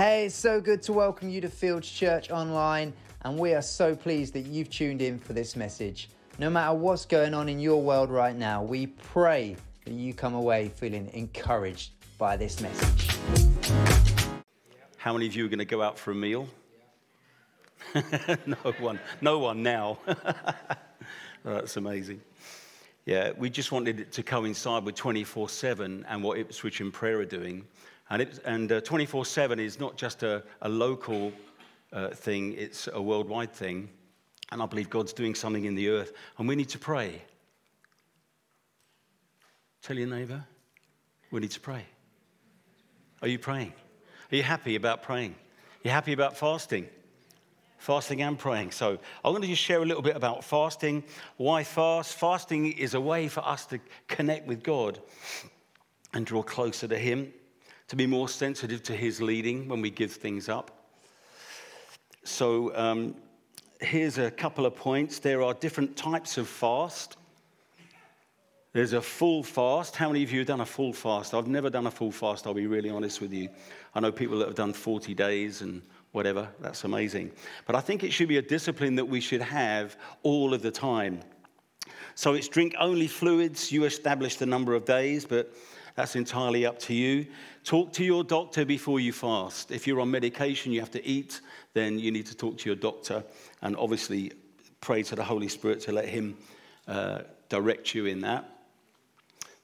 Hey, it's so good to welcome you to Fields Church Online, and we are so pleased that you've tuned in for this message. No matter what's going on in your world right now, we pray that you come away feeling encouraged by this message. How many of you are going to go out for a meal? no one. No one now. Oh, that's amazing. Yeah, we just wanted it to coincide with 24 7 and what Ipswich and Prayer are doing. And, uh, 24 7 is not just a, a local uh, thing, it's a worldwide thing. And I believe God's doing something in the earth, and we need to pray. Tell your neighbor, we need to pray. Are you praying? Are you happy about praying? Are you happy about fasting? Fasting and praying. So, I'm going to just share a little bit about fasting. Why fast? Fasting is a way for us to connect with God and draw closer to Him to be more sensitive to His leading when we give things up. So, um, here's a couple of points. There are different types of fast. There's a full fast. How many of you have done a full fast? I've never done a full fast, I'll be really honest with you. I know people that have done 40 days and whatever. That's amazing. But I think it should be a discipline that we should have all of the time. So it's drink only fluids. You establish the number of days, but that's entirely up to you. Talk to your doctor before you fast. If you're on medication, you have to eat, then you need to talk to your doctor and obviously pray to the Holy Spirit to let Him uh, direct you in that.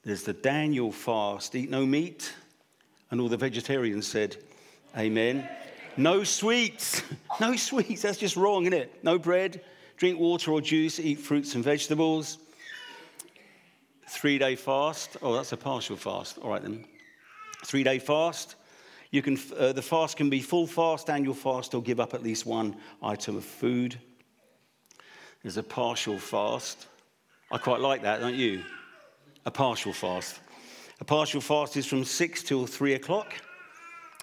There's the Daniel fast eat no meat. And all the vegetarians said, Amen. No sweets. No sweets. That's just wrong, isn't it? No bread. Drink water or juice. Eat fruits and vegetables. Three day fast. Oh, that's a partial fast. All right then. Three day fast. You can, uh, the fast can be full fast, annual fast, or give up at least one item of food. There's a partial fast. I quite like that, don't you? A partial fast. A partial fast is from 6 till 3 o'clock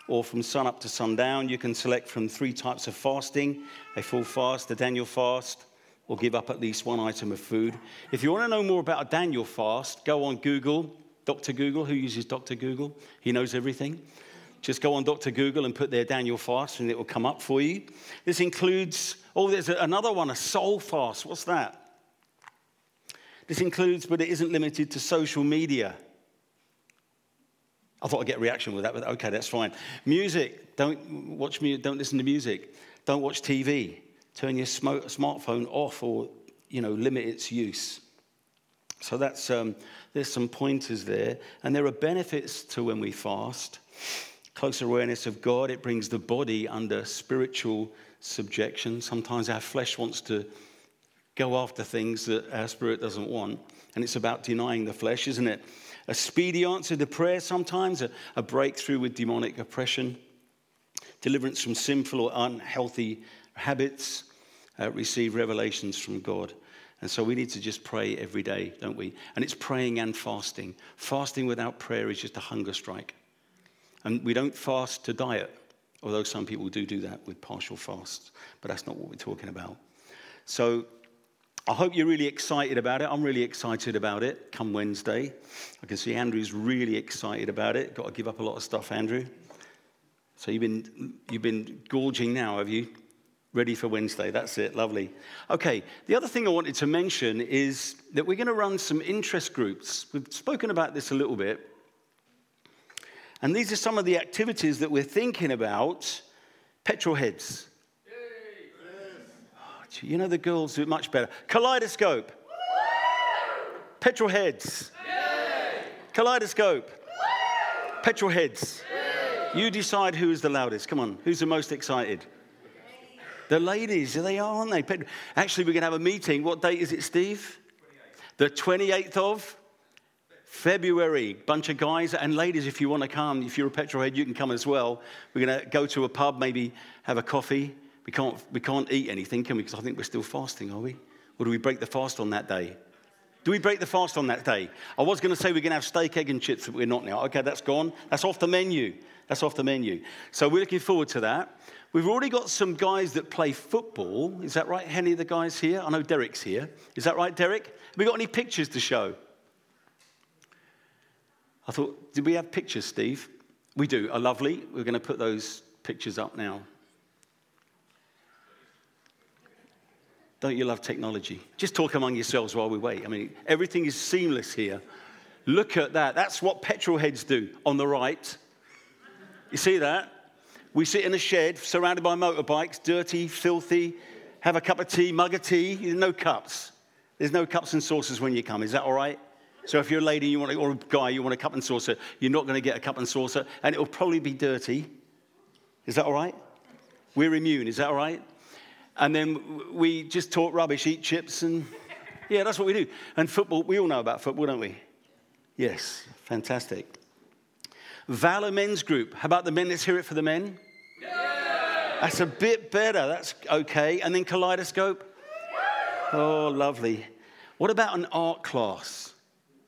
or from sun up to sundown. You can select from three types of fasting a full fast, a Daniel fast, or give up at least one item of food. If you want to know more about a Daniel fast, go on Google, Dr. Google. Who uses Dr. Google? He knows everything. Just go on Dr. Google and put there Daniel fast, and it will come up for you. This includes, oh, there's another one, a soul fast. What's that? This includes, but it isn't limited to social media. I thought I'd get a reaction with that, but okay, that's fine. Music, don't watch me, don't listen to music. Don't watch TV. Turn your smartphone off or, you know, limit its use. So that's, um, there's some pointers there. And there are benefits to when we fast. Closer awareness of God, it brings the body under spiritual subjection. Sometimes our flesh wants to go after things that our spirit doesn't want. And it's about denying the flesh, isn't it? A speedy answer to prayer sometimes, a, a breakthrough with demonic oppression, deliverance from sinful or unhealthy habits, uh, receive revelations from God. And so we need to just pray every day, don't we? And it's praying and fasting. Fasting without prayer is just a hunger strike. And we don't fast to diet, although some people do do that with partial fasts, but that's not what we're talking about. So I hope you're really excited about it. I'm really excited about it come Wednesday. I can see Andrew's really excited about it. Got to give up a lot of stuff, Andrew. So you've been, you've been gorging now, have you? Ready for Wednesday. That's it. Lovely. Okay, the other thing I wanted to mention is that we're going to run some interest groups. We've spoken about this a little bit. And these are some of the activities that we're thinking about. Petrol heads. You know the girls do it much better. Kaleidoscope. Petrol heads. Kaleidoscope. Petrol heads. You decide who is the loudest. Come on, who's the most excited? The ladies, they are, aren't they? Actually, we're going to have a meeting. What date is it, Steve? 28th. The 28th of February. Bunch of guys and ladies, if you want to come, if you're a petrol head, you can come as well. We're going to go to a pub, maybe have a coffee, we can't, we can't eat anything, can we? Because I think we're still fasting, are we? Or do we break the fast on that day? Do we break the fast on that day? I was going to say we're going to have steak, egg, and chips, but we're not now. Okay, that's gone. That's off the menu. That's off the menu. So we're looking forward to that. We've already got some guys that play football. Is that right? Any of the guys here? I know Derek's here. Is that right, Derek? Have we got any pictures to show? I thought, did we have pictures, Steve? We do. Are lovely. We're going to put those pictures up now. Don't you love technology? Just talk among yourselves while we wait. I mean, everything is seamless here. Look at that. That's what petrol heads do on the right. You see that? We sit in a shed surrounded by motorbikes, dirty, filthy, have a cup of tea, mug of tea, There's no cups. There's no cups and saucers when you come. Is that all right? So if you're a lady you want or a guy, you want a cup and saucer, you're not going to get a cup and saucer, and it'll probably be dirty. Is that all right? We're immune. Is that all right? And then we just talk rubbish, eat chips, and yeah, that's what we do. And football, we all know about football, don't we? Yes, fantastic. Valor Men's Group. How about the men? Let's hear it for the men. Yeah. That's a bit better. That's okay. And then Kaleidoscope. Oh, lovely. What about an art class?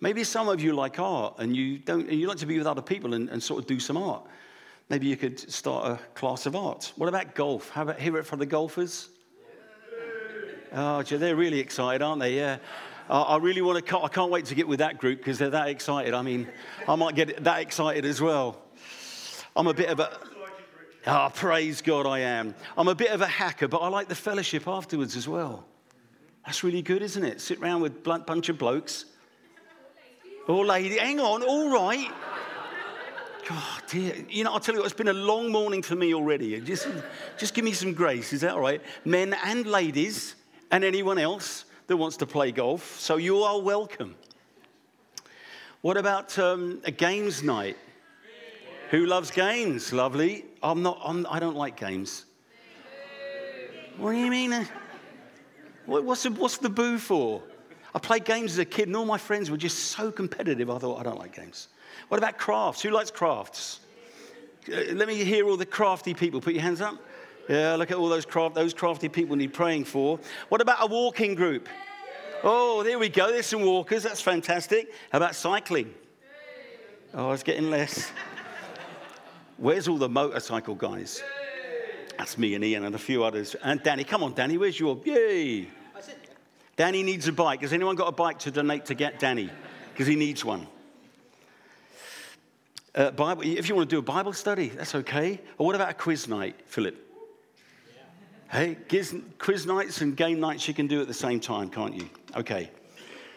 Maybe some of you like art and you don't and you like to be with other people and, and sort of do some art. Maybe you could start a class of art. What about golf? How about hear it from the golfers? Oh, they're really excited, aren't they? Yeah. I really want to, I can't wait to get with that group because they're that excited. I mean, I might get that excited as well. I'm a bit of a, oh, praise God, I am. I'm a bit of a hacker, but I like the fellowship afterwards as well. That's really good, isn't it? Sit around with a bunch of blokes. All lady, hang on, all right. God, dear. You know, I'll tell you what, it's been a long morning for me already. Just, just give me some grace, is that all right? Men and ladies and anyone else that wants to play golf. So you are welcome. What about um, a games night? Who loves games? Lovely. I'm not, I'm, I don't like games. What do you mean? What's the, what's the boo for? I played games as a kid, and all my friends were just so competitive. I thought, I don't like games. What about crafts? Who likes crafts? Uh, let me hear all the crafty people. Put your hands up. Yeah, look at all those craft, those crafty people need praying for. What about a walking group? Oh, there we go. There's some walkers. That's fantastic. How about cycling? Oh, it's getting less. Where's all the motorcycle guys? That's me and Ian and a few others. And Danny, come on, Danny, where's your yay? Danny needs a bike. Has anyone got a bike to donate to get Danny? Because he needs one. Uh, Bible, if you want to do a Bible study, that's okay. Or what about a quiz night, Philip? Hey, quiz nights and game nights you can do at the same time, can't you? Okay.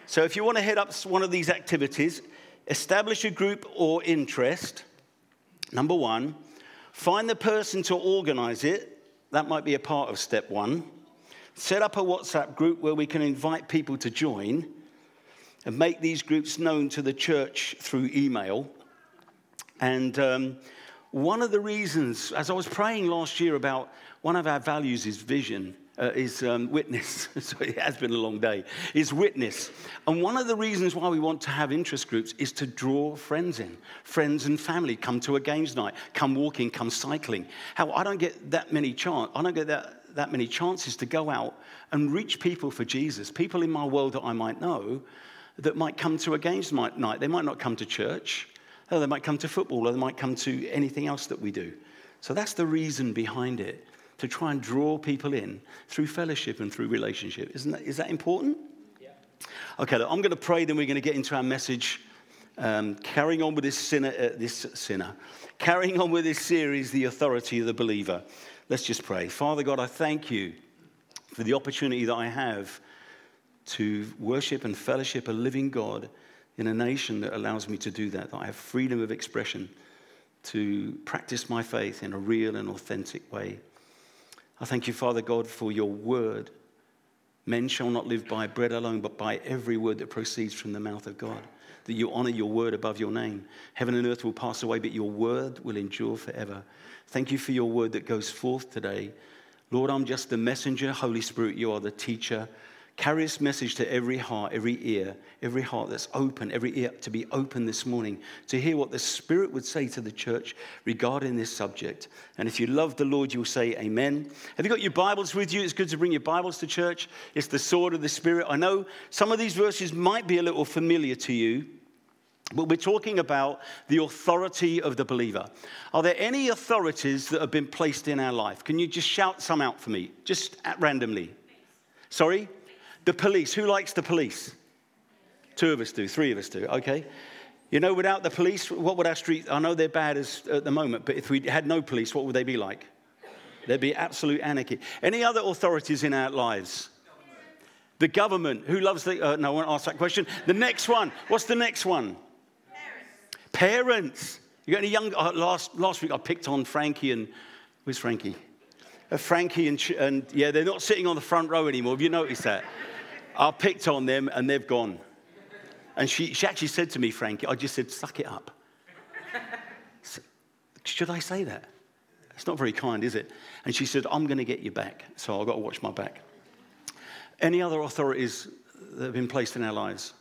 So if you want to head up one of these activities, establish a group or interest. Number one, find the person to organize it. That might be a part of step one. Set up a WhatsApp group where we can invite people to join and make these groups known to the church through email. And um, one of the reasons, as I was praying last year about one of our values is vision, uh, is um, witness. so it has been a long day. Is witness. And one of the reasons why we want to have interest groups is to draw friends in, friends and family. Come to a games night, come walking, come cycling. How I don't get that many chance. I don't get that, that many chances to go out and reach people for Jesus. People in my world that I might know that might come to a games night. They might not come to church. Or they might come to football, or they might come to anything else that we do. So that's the reason behind it to try and draw people in through fellowship and through relationship. Isn't that, is that important? Yeah. Okay, look, I'm going to pray, then we're going to get into our message. Um, carrying on with this sinner, uh, this sinner, carrying on with this series, The Authority of the Believer. Let's just pray. Father God, I thank you for the opportunity that I have to worship and fellowship a living God in a nation that allows me to do that, that I have freedom of expression to practice my faith in a real and authentic way. I thank you, Father God, for your word. Men shall not live by bread alone, but by every word that proceeds from the mouth of God. That you honor your word above your name. Heaven and earth will pass away, but your word will endure forever. Thank you for your word that goes forth today. Lord, I'm just the messenger. Holy Spirit, you are the teacher. Carry this message to every heart, every ear, every heart that's open, every ear to be open this morning to hear what the Spirit would say to the church regarding this subject. And if you love the Lord, you'll say amen. Have you got your Bibles with you? It's good to bring your Bibles to church. It's the sword of the Spirit. I know some of these verses might be a little familiar to you. But we're talking about the authority of the believer. Are there any authorities that have been placed in our life? Can you just shout some out for me, just randomly? Sorry? The police. Who likes the police? Two of us do, three of us do. Okay. You know, without the police, what would our streets, I know they're bad as, at the moment, but if we had no police, what would they be like? There'd be absolute anarchy. Any other authorities in our lives? The government. Who loves the, uh, no, I won't ask that question. The next one. What's the next one? Parents. Parents. You got any young, uh, last, last week I picked on Frankie and, where's Frankie? Frankie and, and, yeah, they're not sitting on the front row anymore. Have you noticed that? I picked on them and they've gone. And she, she actually said to me, Frankie, I just said, suck it up. Should I say that? It's not very kind, is it? And she said, I'm going to get you back. So I've got to watch my back. Any other authorities that have been placed in our lives?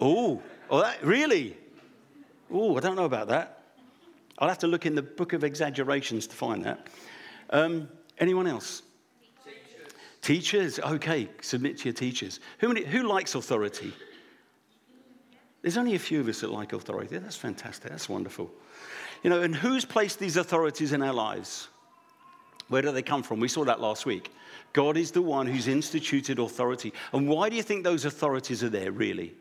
Oh, oh, that, really? Oh, I don't know about that. I'll have to look in the book of exaggerations to find that. Um, anyone else? Teachers. Teachers. Okay, submit to your teachers. Who, many, who likes authority? There's only a few of us that like authority. That's fantastic. That's wonderful. You know, and who's placed these authorities in our lives? Where do they come from? We saw that last week. God is the one who's instituted authority. And why do you think those authorities are there, really?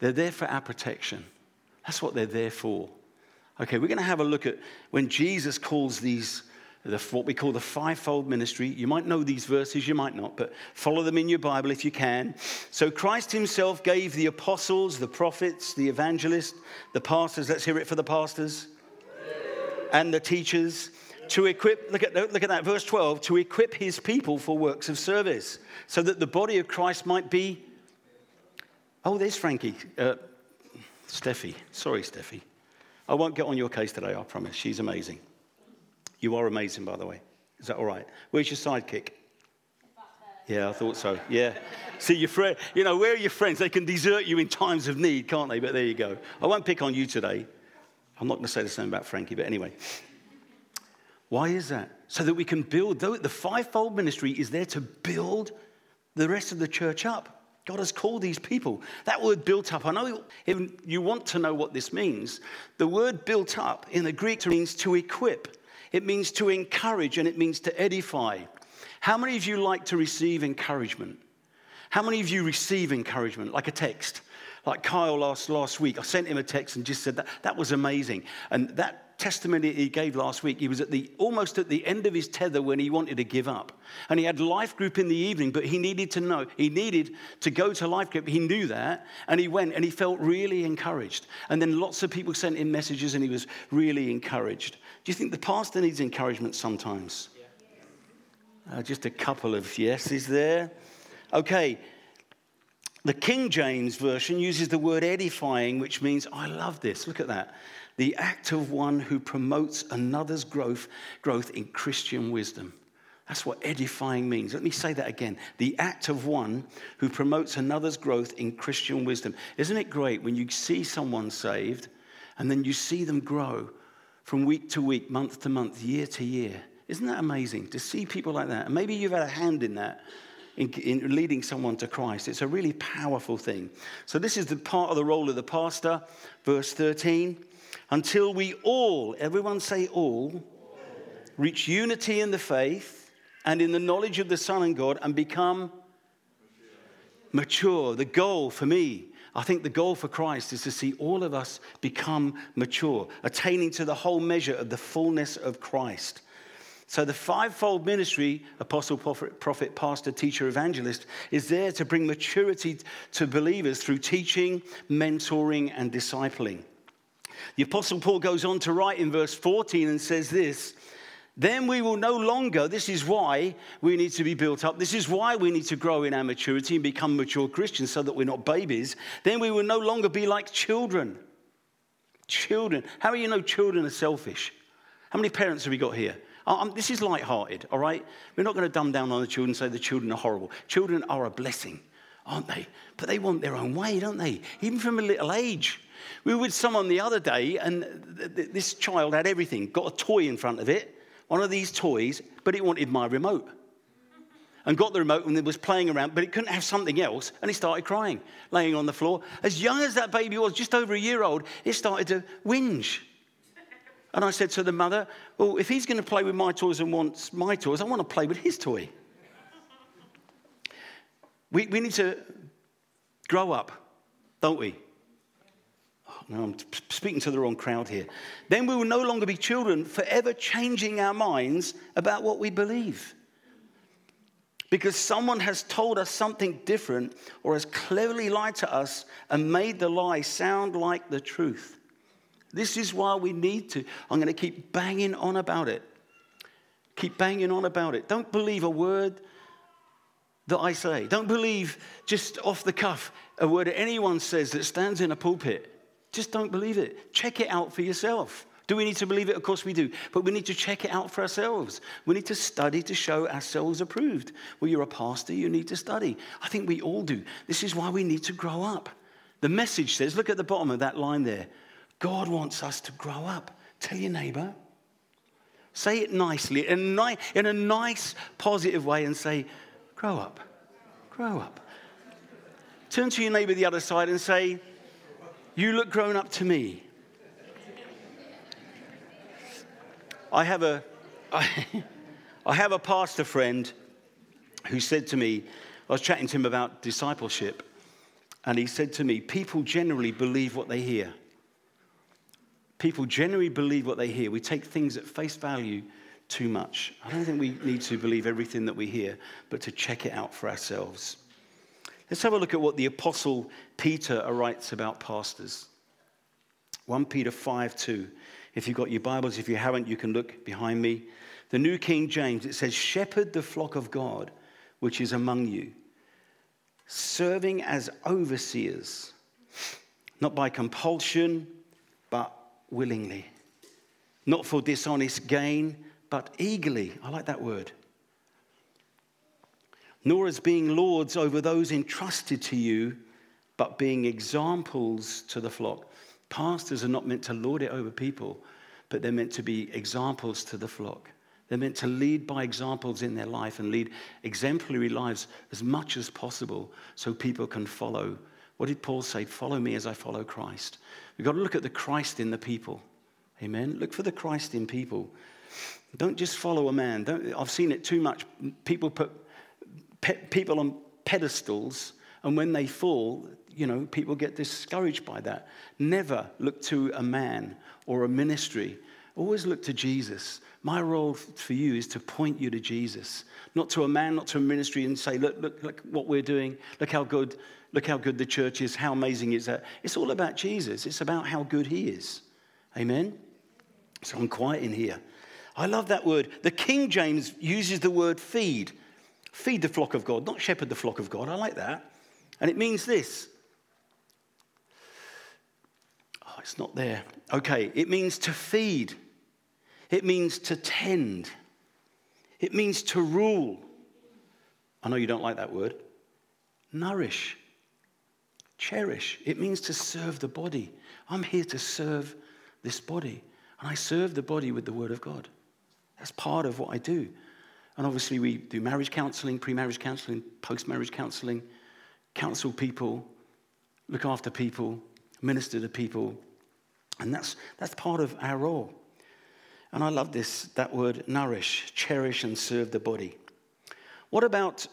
They're there for our protection. That's what they're there for. Okay, we're going to have a look at when Jesus calls these the, what we call the fivefold ministry. You might know these verses, you might not, but follow them in your Bible if you can. So, Christ Himself gave the apostles, the prophets, the evangelists, the pastors. Let's hear it for the pastors and the teachers to equip, look at, look at that, verse 12, to equip his people for works of service, so that the body of Christ might be. Oh, there's Frankie. Uh, Steffi. Sorry, Steffi. I won't get on your case today, I promise. She's amazing. You are amazing, by the way. Is that all right? Where's your sidekick? Yeah, I thought so. Yeah. See, your friend, you know, where are your friends? They can desert you in times of need, can't they? But there you go. I won't pick on you today. I'm not going to say the same about Frankie, but anyway. Why is that? So that we can build, though the fivefold ministry is there to build the rest of the church up. God has called these people. That word built up, I know if you want to know what this means. The word built up in the Greek means to equip, it means to encourage, and it means to edify. How many of you like to receive encouragement? How many of you receive encouragement, like a text? Like Kyle last, last week, I sent him a text and just said that that was amazing. And that testimony he gave last week, he was at the almost at the end of his tether when he wanted to give up. And he had life group in the evening, but he needed to know, he needed to go to life group. He knew that, and he went and he felt really encouraged. And then lots of people sent him messages and he was really encouraged. Do you think the pastor needs encouragement sometimes? Uh, just a couple of yeses there. Okay, the King James Version uses the word edifying, which means, I love this, look at that. The act of one who promotes another's growth, growth in Christian wisdom. That's what edifying means. Let me say that again. The act of one who promotes another's growth in Christian wisdom. Isn't it great when you see someone saved and then you see them grow from week to week, month to month, year to year? Isn't that amazing to see people like that? And maybe you've had a hand in that in, in leading someone to Christ. It's a really powerful thing. So, this is the part of the role of the pastor, verse 13. Until we all, everyone say all, reach unity in the faith and in the knowledge of the Son and God and become mature. The goal for me, I think the goal for Christ is to see all of us become mature, attaining to the whole measure of the fullness of Christ. So, the fivefold ministry apostle, prophet, pastor, teacher, evangelist is there to bring maturity to believers through teaching, mentoring, and discipling. The apostle Paul goes on to write in verse 14 and says this then we will no longer, this is why we need to be built up. This is why we need to grow in our maturity and become mature Christians so that we're not babies. Then we will no longer be like children. Children. How do you know children are selfish? How many parents have we got here? This is light-hearted, all right? We're not going to dumb down on the children and say the children are horrible. Children are a blessing, aren't they? But they want their own way, don't they? Even from a little age. We were with someone the other day, and this child had everything. Got a toy in front of it, one of these toys, but it wanted my remote. And got the remote and it was playing around, but it couldn't have something else, and it started crying, laying on the floor. As young as that baby was, just over a year old, it started to whinge. And I said to the mother, Well, if he's going to play with my toys and wants my toys, I want to play with his toy. We, we need to grow up, don't we? Oh, no, I'm speaking to the wrong crowd here. Then we will no longer be children, forever changing our minds about what we believe. Because someone has told us something different or has cleverly lied to us and made the lie sound like the truth. This is why we need to. I'm going to keep banging on about it. Keep banging on about it. Don't believe a word that I say. Don't believe just off the cuff a word that anyone says that stands in a pulpit. Just don't believe it. Check it out for yourself. Do we need to believe it? Of course we do. But we need to check it out for ourselves. We need to study to show ourselves approved. Well, you're a pastor, you need to study. I think we all do. This is why we need to grow up. The message says, look at the bottom of that line there. God wants us to grow up. Tell your neighbor. Say it nicely, in a nice, positive way, and say, grow up. Grow up. Turn to your neighbor the other side and say, You look grown up to me. I have a, I, I have a pastor friend who said to me, I was chatting to him about discipleship, and he said to me, People generally believe what they hear. People generally believe what they hear. We take things at face value too much. I don't think we need to believe everything that we hear, but to check it out for ourselves. Let's have a look at what the Apostle Peter writes about pastors. 1 Peter 5 2. If you've got your Bibles, if you haven't, you can look behind me. The New King James, it says, Shepherd the flock of God which is among you, serving as overseers, not by compulsion, but willingly, not for dishonest gain, but eagerly. I like that word nor as being lords over those entrusted to you, but being examples to the flock. Pastors are not meant to lord it over people, but they're meant to be examples to the flock. They're meant to lead by examples in their life and lead exemplary lives as much as possible so people can follow. What did Paul say? Follow me as I follow Christ. We've got to look at the Christ in the people. Amen. Look for the Christ in people. Don't just follow a man. Don't, I've seen it too much. People put pe- people on pedestals, and when they fall, you know, people get discouraged by that. Never look to a man or a ministry. Always look to Jesus. My role for you is to point you to Jesus, not to a man, not to a ministry, and say, look, look, look what we're doing. Look how good, look how good the church is. How amazing is that? It's all about Jesus. It's about how good He is. Amen. So I'm quiet in here. I love that word. The King James uses the word feed feed the flock of God, not shepherd the flock of God. I like that. And it means this. Oh, it's not there. Okay, it means to feed, it means to tend, it means to rule. I know you don't like that word. Nourish, cherish. It means to serve the body. I'm here to serve this body. And I serve the body with the word of God. That's part of what I do. And obviously, we do marriage counseling, pre marriage counseling, post marriage counseling, counsel people, look after people, minister to people. And that's, that's part of our role. And I love this, that word nourish, cherish, and serve the body. What about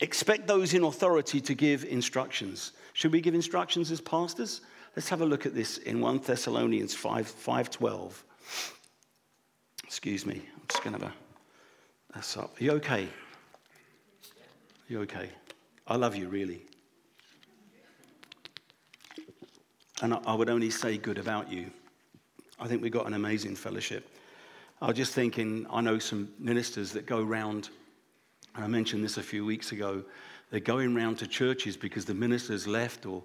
expect those in authority to give instructions? Should we give instructions as pastors? Let's have a look at this in 1 Thessalonians 5, 5.12. Excuse me, I'm just going to have a that's up. Are you okay? Are you okay? I love you, really. And I would only say good about you. I think we've got an amazing fellowship. I was just thinking, I know some ministers that go round, and I mentioned this a few weeks ago, they're going round to churches because the minister's left or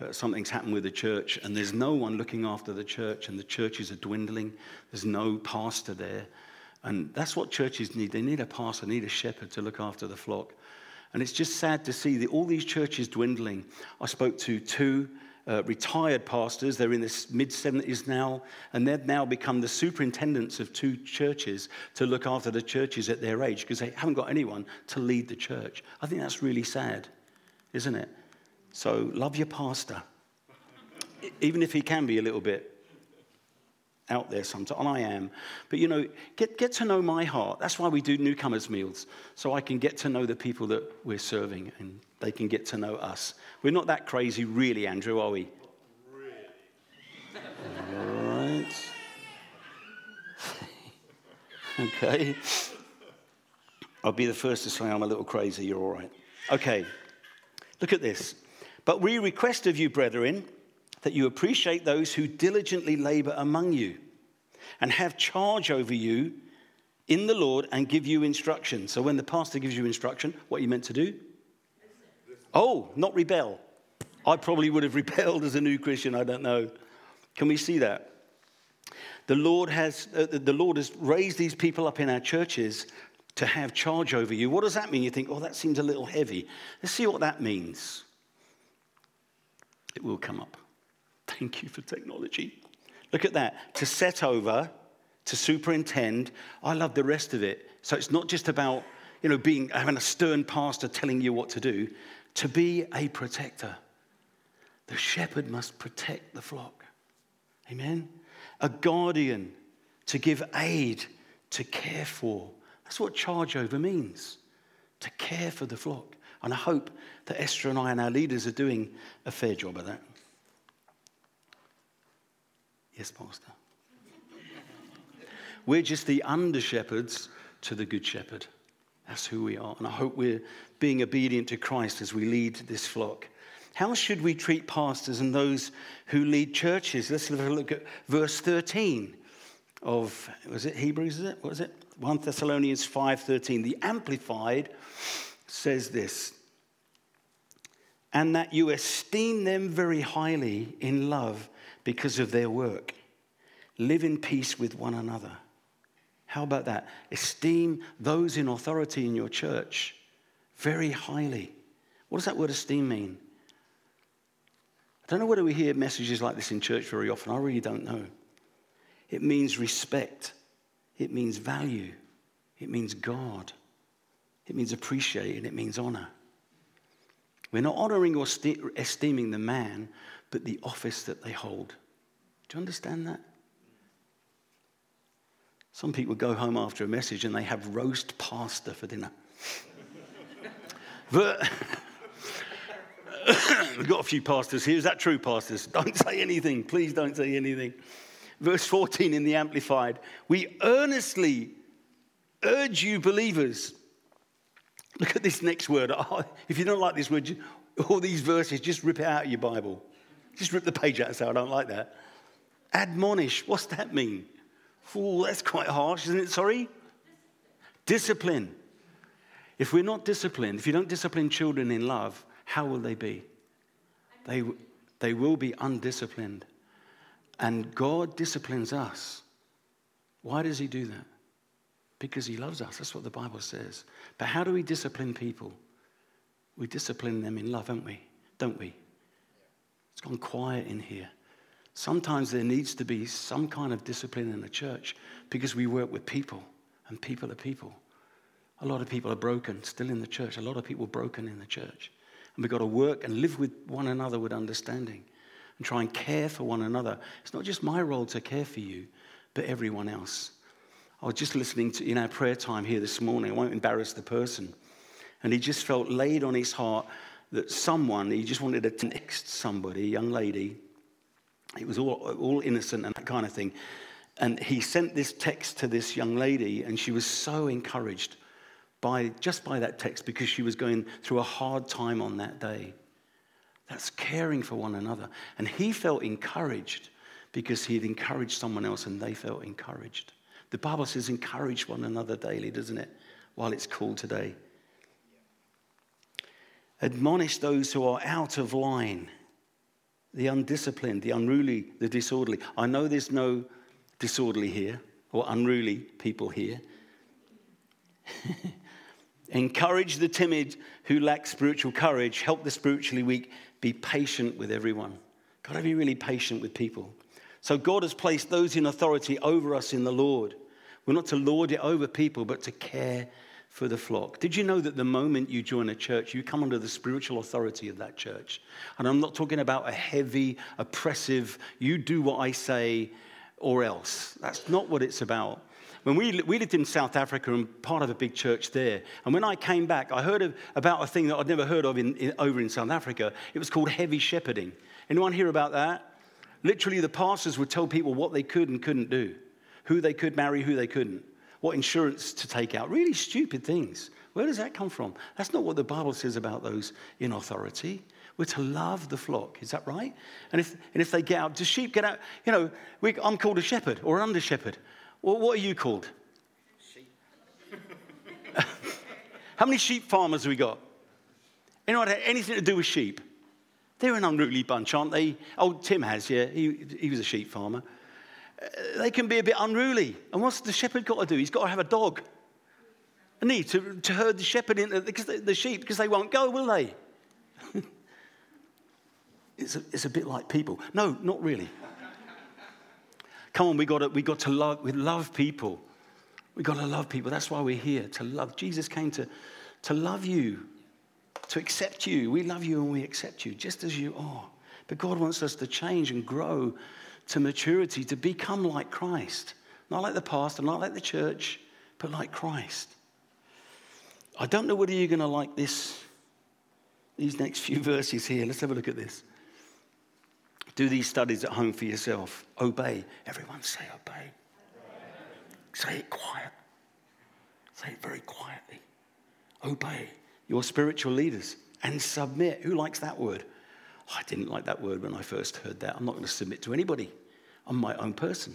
uh, something's happened with the church, and there's no one looking after the church, and the churches are dwindling. There's no pastor there. And that's what churches need. They need a pastor, need a shepherd to look after the flock. And it's just sad to see that all these churches dwindling. I spoke to two uh, retired pastors. They're in their mid 70s now, and they've now become the superintendents of two churches to look after the churches at their age because they haven't got anyone to lead the church. I think that's really sad, isn't it? So love your pastor, even if he can be a little bit out there sometimes, and I am. But you know, get, get to know my heart. That's why we do newcomers' meals, so I can get to know the people that we're serving and they can get to know us. We're not that crazy, really, Andrew, are we? Really? All right. okay. I'll be the first to say I'm a little crazy, you're all right. Okay. Look at this. But we request of you, brethren, that you appreciate those who diligently labor among you and have charge over you in the Lord and give you instruction. So when the pastor gives you instruction, what are you meant to do? Oh, not rebel. I probably would have rebelled as a new Christian. I don't know. Can we see that? The Lord has, uh, the Lord has raised these people up in our churches to have charge over you. What does that mean? You think, oh, that seems a little heavy. Let's see what that means. It will come up. Thank you for technology. Look at that. To set over, to superintend. I love the rest of it. So it's not just about, you know, being having a stern pastor telling you what to do. To be a protector. The shepherd must protect the flock. Amen. A guardian to give aid, to care for. That's what charge over means. To care for the flock. And I hope that Esther and I and our leaders are doing a fair job of that. Yes, Pastor. We're just the under shepherds to the good shepherd. That's who we are. And I hope we're being obedient to Christ as we lead this flock. How should we treat pastors and those who lead churches? Let's have a look at verse 13 of, was it Hebrews, is it? What is it? 1 Thessalonians 5.13. The Amplified says this, and that you esteem them very highly in love because of their work. Live in peace with one another. How about that? Esteem those in authority in your church very highly. What does that word esteem mean? I don't know whether we hear messages like this in church very often. I really don't know. It means respect, it means value, it means God, it means appreciate, and it means honor. We're not honoring or esteeming the man, but the office that they hold. Do you understand that? Some people go home after a message and they have roast pastor for dinner. but we've got a few pastors here. Is that true, pastors? Don't say anything. Please don't say anything. Verse 14 in the Amplified We earnestly urge you, believers. Look at this next word. If you don't like this word, all these verses, just rip it out of your Bible. Just rip the page out and say, I don't like that. Admonish, what's that mean? Oh, that's quite harsh, isn't it? Sorry? Discipline. If we're not disciplined, if you don't discipline children in love, how will they be? They, they will be undisciplined. And God disciplines us. Why does He do that? Because He loves us. That's what the Bible says. But how do we discipline people? We discipline them in love, don't we? Don't we? It's gone quiet in here. Sometimes there needs to be some kind of discipline in the church because we work with people and people are people. A lot of people are broken still in the church. A lot of people broken in the church. And we've got to work and live with one another with understanding and try and care for one another. It's not just my role to care for you, but everyone else. I was just listening to in our prayer time here this morning. I won't embarrass the person. And he just felt laid on his heart that someone, he just wanted to text somebody, a young lady. It was all, all innocent and that kind of thing. And he sent this text to this young lady, and she was so encouraged by just by that text because she was going through a hard time on that day. That's caring for one another. And he felt encouraged because he had encouraged someone else and they felt encouraged. The Bible says, encourage one another daily, doesn't it? While it's called today. Admonish those who are out of line, the undisciplined, the unruly, the disorderly. I know there's no disorderly here or unruly people here. Encourage the timid who lack spiritual courage. Help the spiritually weak. Be patient with everyone. Got to be really patient with people. So God has placed those in authority over us in the Lord. We're not to lord it over people, but to care for the flock. Did you know that the moment you join a church, you come under the spiritual authority of that church? And I'm not talking about a heavy, oppressive, you do what I say or else. That's not what it's about. When we, we lived in South Africa and part of a big church there, and when I came back, I heard of, about a thing that I'd never heard of in, in, over in South Africa. It was called heavy shepherding. Anyone hear about that? Literally, the pastors would tell people what they could and couldn't do, who they could marry, who they couldn't. What insurance to take out. Really stupid things. Where does that come from? That's not what the Bible says about those in authority. We're to love the flock. Is that right? And if, and if they get out, do sheep get out? You know, we, I'm called a shepherd or an under shepherd. Well, what are you called? Sheep. How many sheep farmers have we got? Anyone had anything to do with sheep? They're an unruly bunch, aren't they? Oh, Tim has, yeah. He, he was a sheep farmer. Uh, they can be a bit unruly. And what's the shepherd got to do? He's got to have a dog. He to, to herd the shepherd in because the, sheep because they won't go, will they? it's, a, it's a bit like people. No, not really. Come on, we got we got to love, we love people. We got to love people. That's why we're here to love. Jesus came to, to love you, to accept you. We love you and we accept you just as you are. But God wants us to change and grow to maturity, to become like Christ. Not like the past and not like the church, but like Christ. I don't know whether you're going to like this, these next few verses here. Let's have a look at this. Do these studies at home for yourself. Obey. Everyone say obey. Say it quiet. Say it very quietly. Obey your spiritual leaders and submit. Who likes that word? Oh, I didn't like that word when I first heard that. I'm not going to submit to anybody. I'm my own person.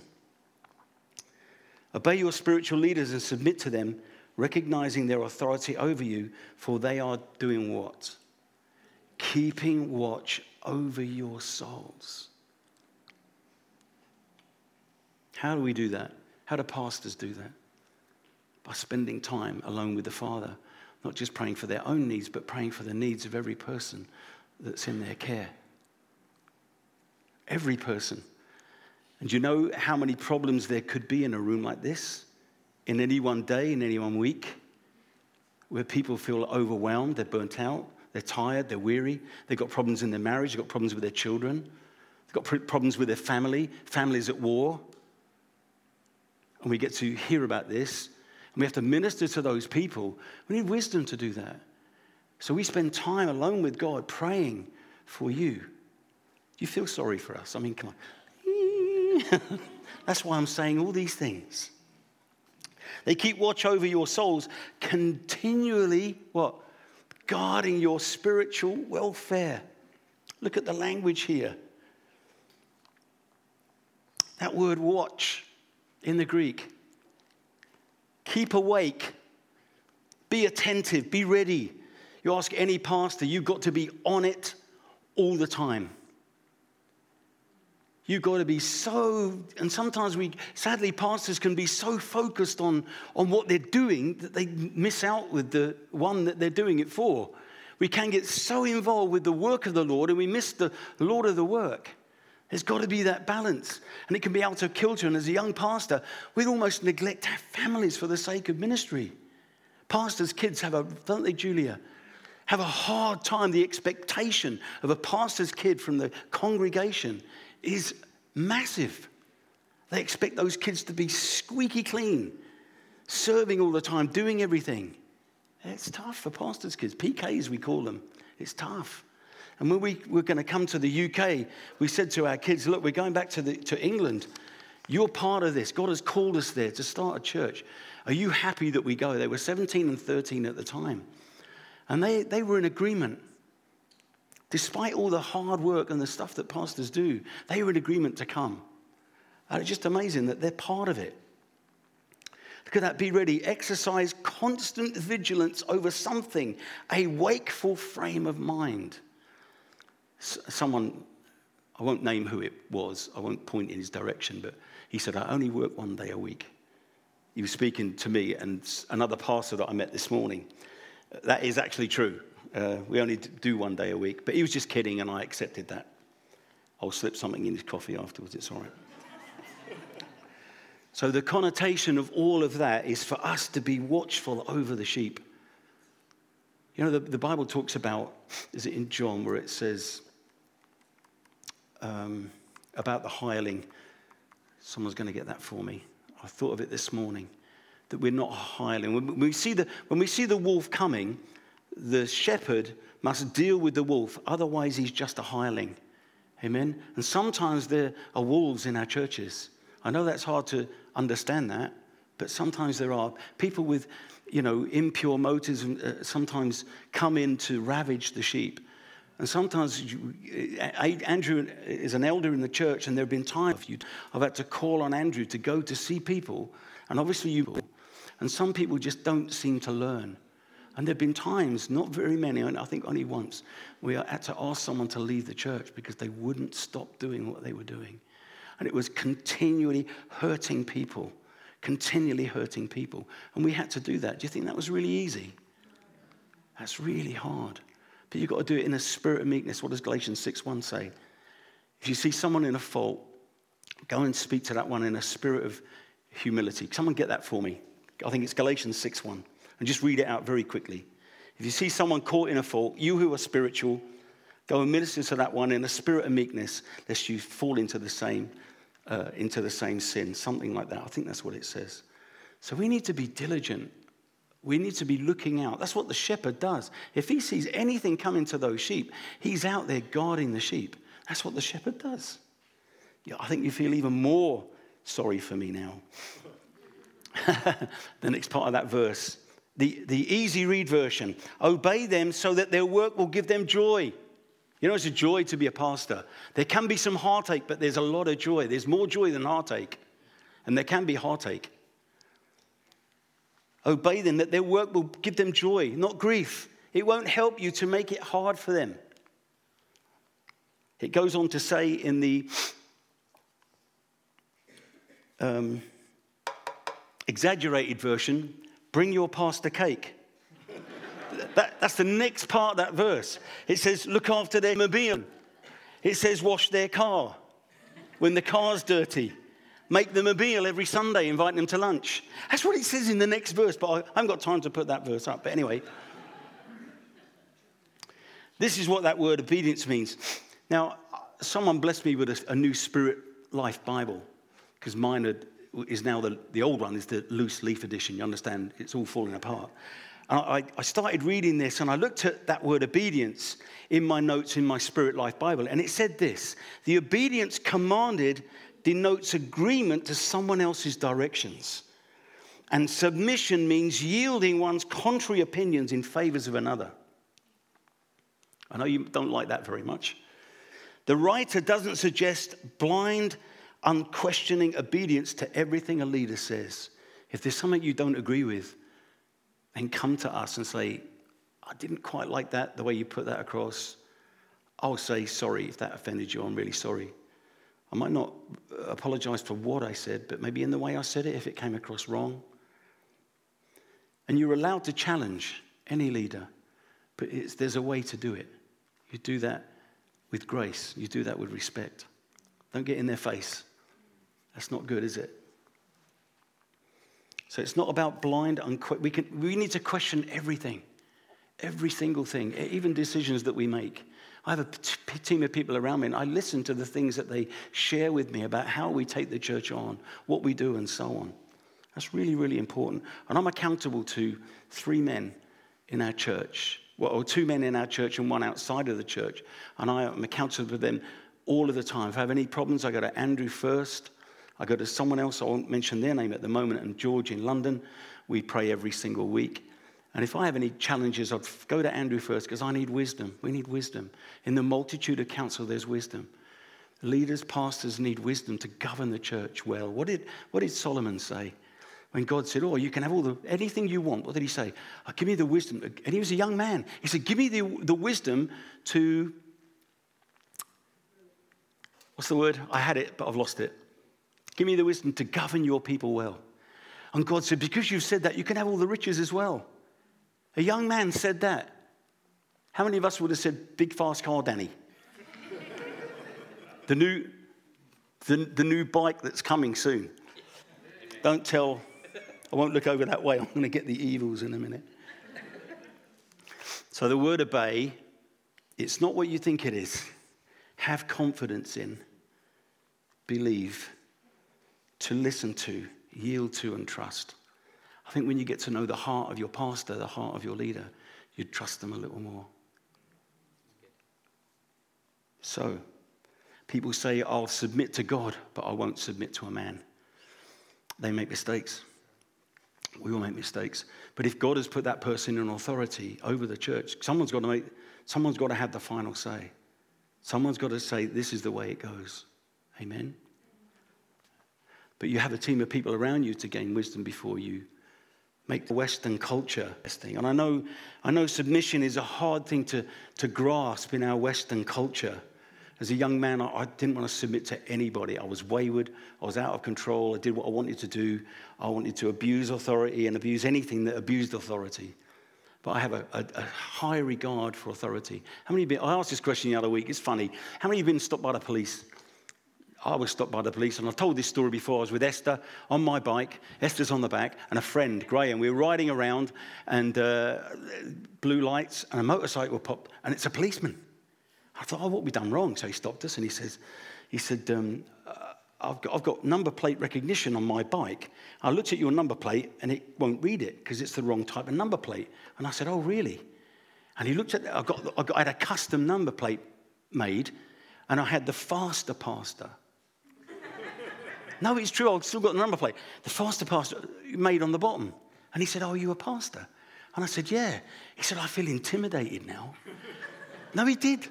Obey your spiritual leaders and submit to them recognizing their authority over you, for they are doing what? Keeping watch over your souls. How do we do that? How do pastors do that? By spending time alone with the Father, not just praying for their own needs, but praying for the needs of every person that's in their care. Every person. And you know how many problems there could be in a room like this? in any one day, in any one week, where people feel overwhelmed, they're burnt out, they're tired, they're weary, they've got problems in their marriage, they've got problems with their children, they've got problems with their family, families at war. And we get to hear about this, and we have to minister to those people. We need wisdom to do that. So we spend time alone with God praying for you. You feel sorry for us? I mean, come on. That's why I'm saying all these things. They keep watch over your souls, continually what? Guarding your spiritual welfare. Look at the language here. That word watch in the Greek. Keep awake. Be attentive. Be ready. You ask any pastor, you've got to be on it all the time. You've got to be so, and sometimes we, sadly, pastors can be so focused on, on what they're doing that they miss out with the one that they're doing it for. We can get so involved with the work of the Lord and we miss the Lord of the work. There's got to be that balance. And it can be out of kilter. And as a young pastor, we almost neglect our families for the sake of ministry. Pastors' kids have a, don't they, Julia? Have a hard time. The expectation of a pastor's kid from the congregation is massive. They expect those kids to be squeaky clean, serving all the time, doing everything. It's tough for pastors' kids. PKs, we call them. It's tough. And when we were going to come to the UK, we said to our kids, look, we're going back to, the, to England. You're part of this. God has called us there to start a church. Are you happy that we go? They were 17 and 13 at the time. And they, they were in agreement. Despite all the hard work and the stuff that pastors do, they were in agreement to come. And it's just amazing that they're part of it. Look at that, be ready. Exercise constant vigilance over something, a wakeful frame of mind. Someone, I won't name who it was, I won't point in his direction, but he said, I only work one day a week. He was speaking to me and another pastor that I met this morning. That is actually true. Uh, we only do one day a week. But he was just kidding, and I accepted that. I'll slip something in his coffee afterwards, it's all right. so, the connotation of all of that is for us to be watchful over the sheep. You know, the, the Bible talks about, is it in John, where it says um, about the hireling? Someone's going to get that for me. I thought of it this morning that we're not a hireling. When we see the, when we see the wolf coming, the shepherd must deal with the wolf, otherwise, he's just a hireling. Amen? And sometimes there are wolves in our churches. I know that's hard to understand that, But sometimes there are people with, you know, impure motives and uh, sometimes come in to ravage the sheep. And sometimes you, Andrew is an elder in the church, and there have been times I've had to call on Andrew to go to see people, and obviously you, and some people just don't seem to learn. And there have been times, not very many, and I think only once, we had to ask someone to leave the church because they wouldn't stop doing what they were doing. And it was continually hurting people, continually hurting people. And we had to do that. Do you think that was really easy? That's really hard. But you've got to do it in a spirit of meekness. What does Galatians 6:1 say? If you see someone in a fault, go and speak to that one in a spirit of humility. Someone get that for me. I think it's Galatians 6:1 and just read it out very quickly. If you see someone caught in a fault, you who are spiritual, go and minister to that one in a spirit of meekness, lest you fall into the same, uh, into the same sin. Something like that. I think that's what it says. So we need to be diligent. We need to be looking out. That's what the shepherd does. If he sees anything coming to those sheep, he's out there guarding the sheep. That's what the shepherd does. Yeah, I think you feel even more sorry for me now. the next part of that verse the, the easy read version obey them so that their work will give them joy. You know, it's a joy to be a pastor. There can be some heartache, but there's a lot of joy. There's more joy than heartache, and there can be heartache. Obey them that their work will give them joy, not grief. It won't help you to make it hard for them. It goes on to say in the um, exaggerated version bring your pastor cake. that, that's the next part of that verse. It says, look after their mobile. It says, wash their car when the car's dirty. Make them a meal every Sunday, invite them to lunch. That's what it says in the next verse, but I haven't got time to put that verse up. But anyway, this is what that word obedience means. Now, someone blessed me with a, a new Spirit Life Bible because mine had is now the, the old one, is the loose leaf edition. You understand? It's all falling apart. And I, I started reading this and I looked at that word obedience in my notes in my Spirit Life Bible. And it said this The obedience commanded denotes agreement to someone else's directions. And submission means yielding one's contrary opinions in favors of another. I know you don't like that very much. The writer doesn't suggest blind unquestioning obedience to everything a leader says. If there's something you don't agree with, then come to us and say, I didn't quite like that, the way you put that across. I'll say sorry if that offended you. I'm really sorry. I might not apologize for what I said, but maybe in the way I said it if it came across wrong. And you're allowed to challenge any leader, but there's a way to do it. You do that with grace, you do that with respect. Don't get in their face. That's not good, is it? So it's not about blind, unque- we, can, we need to question everything, every single thing, even decisions that we make. I have a team of people around me, and I listen to the things that they share with me about how we take the church on, what we do, and so on. That's really, really important. And I'm accountable to three men in our church, well, or two men in our church and one outside of the church. And I am accountable to them all of the time. If I have any problems, I go to Andrew first. I go to someone else, I won't mention their name at the moment, and George in London. We pray every single week. And if I have any challenges, I'd go to Andrew first because I need wisdom. We need wisdom. In the multitude of counsel, there's wisdom. Leaders, pastors need wisdom to govern the church well. What did, what did Solomon say? When God said, Oh, you can have all the anything you want, what did he say? Oh, give me the wisdom. And he was a young man. He said, Give me the, the wisdom to what's the word? I had it, but I've lost it. Give me the wisdom to govern your people well. And God said, Because you've said that, you can have all the riches as well. A young man said that. How many of us would have said, Big fast car, Danny? the, new, the, the new bike that's coming soon. Don't tell, I won't look over that way. I'm going to get the evils in a minute. So, the word obey, it's not what you think it is. Have confidence in, believe to listen to, yield to, and trust. I think when you get to know the heart of your pastor, the heart of your leader, you trust them a little more. So, people say, I'll submit to God, but I won't submit to a man. They make mistakes. We all make mistakes. But if God has put that person in authority over the church, someone's got to make, someone's got to have the final say. Someone's got to say, this is the way it goes. Amen? But you have a team of people around you to gain wisdom before you make the Western culture thing. And I know, I know submission is a hard thing to, to grasp in our Western culture. As a young man, I, I didn't want to submit to anybody. I was wayward. I was out of control. I did what I wanted to do. I wanted to abuse authority and abuse anything that abused authority. But I have a, a, a high regard for authority. How many of been, I asked this question the other week. It's funny. How many of you have been stopped by the police? I was stopped by the police, and I've told this story before. I was with Esther on my bike. Esther's on the back, and a friend, Graham. We were riding around, and uh, blue lights, and a motorcycle popped, and it's a policeman. I thought, oh, what have we done wrong? So he stopped us and he says, he said, um, uh, I've, got, I've got number plate recognition on my bike. I looked at your number plate and it won't read it because it's the wrong type of number plate. And I said, oh, really? And he looked at. I, got, I, got, I had a custom number plate made and I had the faster pastor. No, it's true. I've still got the number plate. The faster pastor made on the bottom. And he said, oh, are you a pastor? And I said, yeah. He said, I feel intimidated now. no, he did.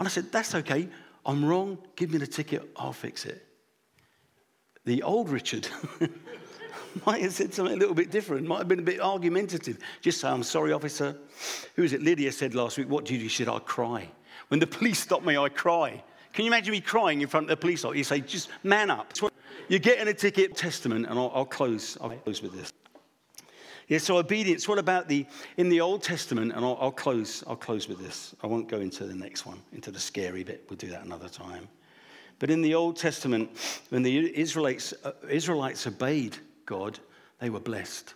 And I said, That's okay. I'm wrong. Give me the ticket. I'll fix it. The old Richard might have said something a little bit different, might have been a bit argumentative. Just say, I'm sorry, officer. Who was it? Lydia said last week, What do you do? She said, I cry. When the police stop me, I cry. Can you imagine me crying in front of the police? officer? You say, Just man up. You're getting a ticket, testament, and I'll, I'll close. I'll close with this. Yeah, so obedience. What about the in the Old Testament? And I'll, I'll, close. I'll close with this. I won't go into the next one, into the scary bit. We'll do that another time. But in the Old Testament, when the Israelites, uh, Israelites obeyed God, they were blessed.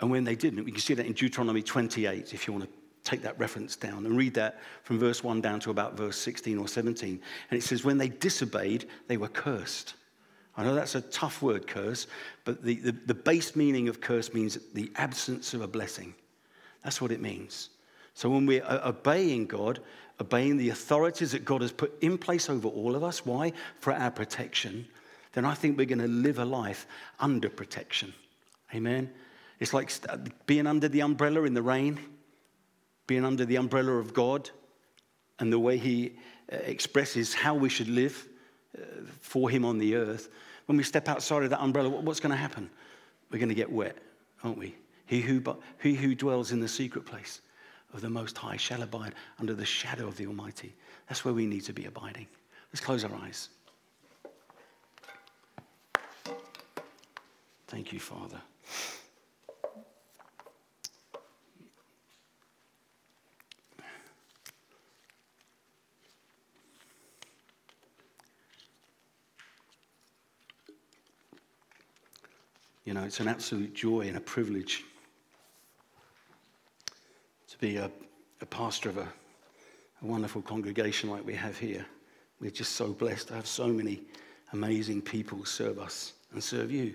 And when they didn't, we can see that in Deuteronomy 28, if you want to take that reference down and read that from verse 1 down to about verse 16 or 17. And it says, When they disobeyed, they were cursed. I know that's a tough word, curse, but the, the, the, base meaning of curse means the absence of a blessing. That's what it means. So when we're uh, obeying God, obeying the authorities that God has put in place over all of us, why? For our protection, then I think we're going to live a life under protection. Amen? It's like uh, being under the umbrella in the rain, being under the umbrella of God, and the way He uh, expresses how we should live for Him on the earth, when we step outside of that umbrella, what's going to happen? We're going to get wet, aren't we? He who, he who dwells in the secret place of the Most High shall abide under the shadow of the Almighty. That's where we need to be abiding. Let's close our eyes. Thank you, Father. You know, it's an absolute joy and a privilege to be a, a pastor of a, a wonderful congregation like we have here. We're just so blessed to have so many amazing people serve us and serve you.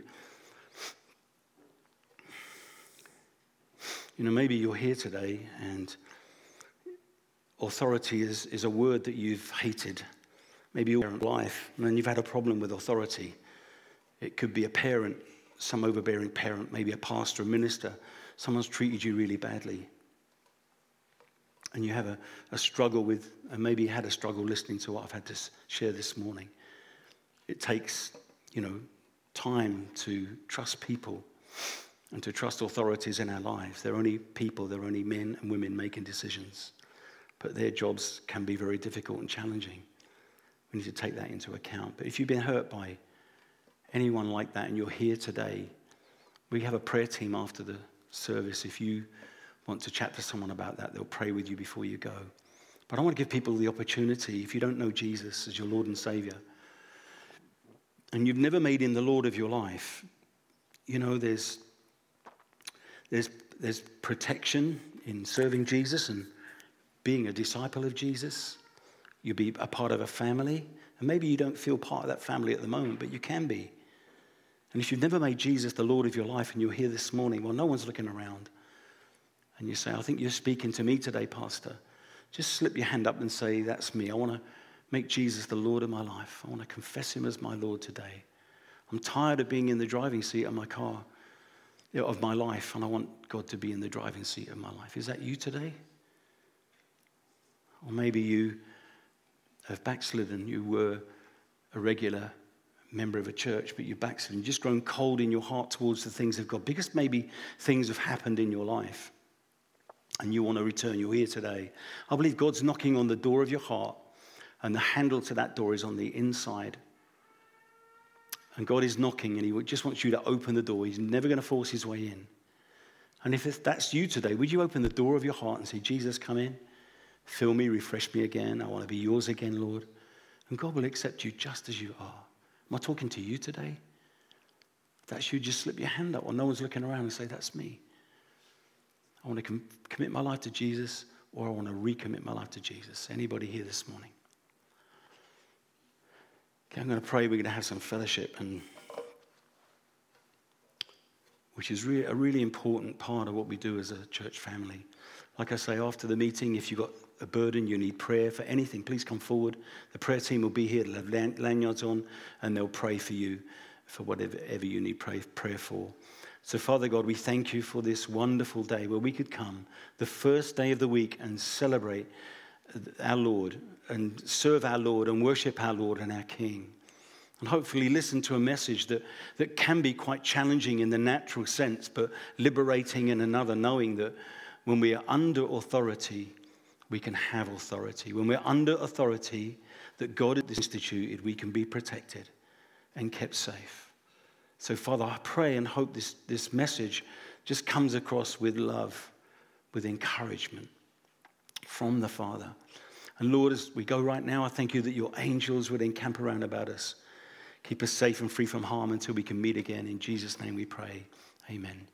You know, maybe you're here today and authority is, is a word that you've hated. Maybe your life, and you've had a problem with authority. It could be a parent some overbearing parent, maybe a pastor, a minister, someone's treated you really badly. And you have a, a struggle with, and maybe had a struggle listening to what I've had to share this morning. It takes, you know, time to trust people and to trust authorities in our lives. They're only people, they're only men and women making decisions. But their jobs can be very difficult and challenging. We need to take that into account. But if you've been hurt by anyone like that and you're here today, we have a prayer team after the service. If you want to chat to someone about that, they'll pray with you before you go. But I want to give people the opportunity, if you don't know Jesus as your Lord and Savior, and you've never made him the Lord of your life, you know, there's, there's, there's protection in serving Jesus and being a disciple of Jesus. You'll be a part of a family. And maybe you don't feel part of that family at the moment, but you can be. And if you've never made Jesus the Lord of your life and you're here this morning, well, no one's looking around. And you say, I think you're speaking to me today, Pastor. Just slip your hand up and say, That's me. I want to make Jesus the Lord of my life. I want to confess him as my Lord today. I'm tired of being in the driving seat of my car. of my life, and I want God to be in the driving seat of my life. Is that you today? Or maybe you have backslidden. You were a regular member of a church, but you've backslidden. You've just grown cold in your heart towards the things of God because maybe things have happened in your life and you want to return. You're here today. I believe God's knocking on the door of your heart, and the handle to that door is on the inside. And God is knocking, and He just wants you to open the door. He's never going to force His way in. And if that's you today, would you open the door of your heart and say, Jesus, come in, fill me, refresh me again. I want to be yours again, Lord. And God will accept you just as you are. Am I talking to you today? If that's you, just slip your hand up or no one's looking around and say, That's me. I want to com- commit my life to Jesus or I want to recommit my life to Jesus. Anybody here this morning? Okay, I'm going to pray. We're going to have some fellowship, and which is really, a really important part of what we do as a church family. Like I say, after the meeting, if you've got a burden, you need prayer for anything, please come forward. The prayer team will be here. They'll have lanyards on, and they'll pray for you for whatever you need pray, prayer for. So, Father God, we thank you for this wonderful day where we could come, the first day of the week, and celebrate our Lord and serve our Lord and worship our Lord and our King. And hopefully listen to a message that, that can be quite challenging in the natural sense, but liberating in another, knowing that when we are under authority, we can have authority. When we're under authority that God has instituted, we can be protected and kept safe. So, Father, I pray and hope this, this message just comes across with love, with encouragement from the Father. And Lord, as we go right now, I thank you that your angels would encamp around about us. Keep us safe and free from harm until we can meet again. In Jesus' name we pray. Amen.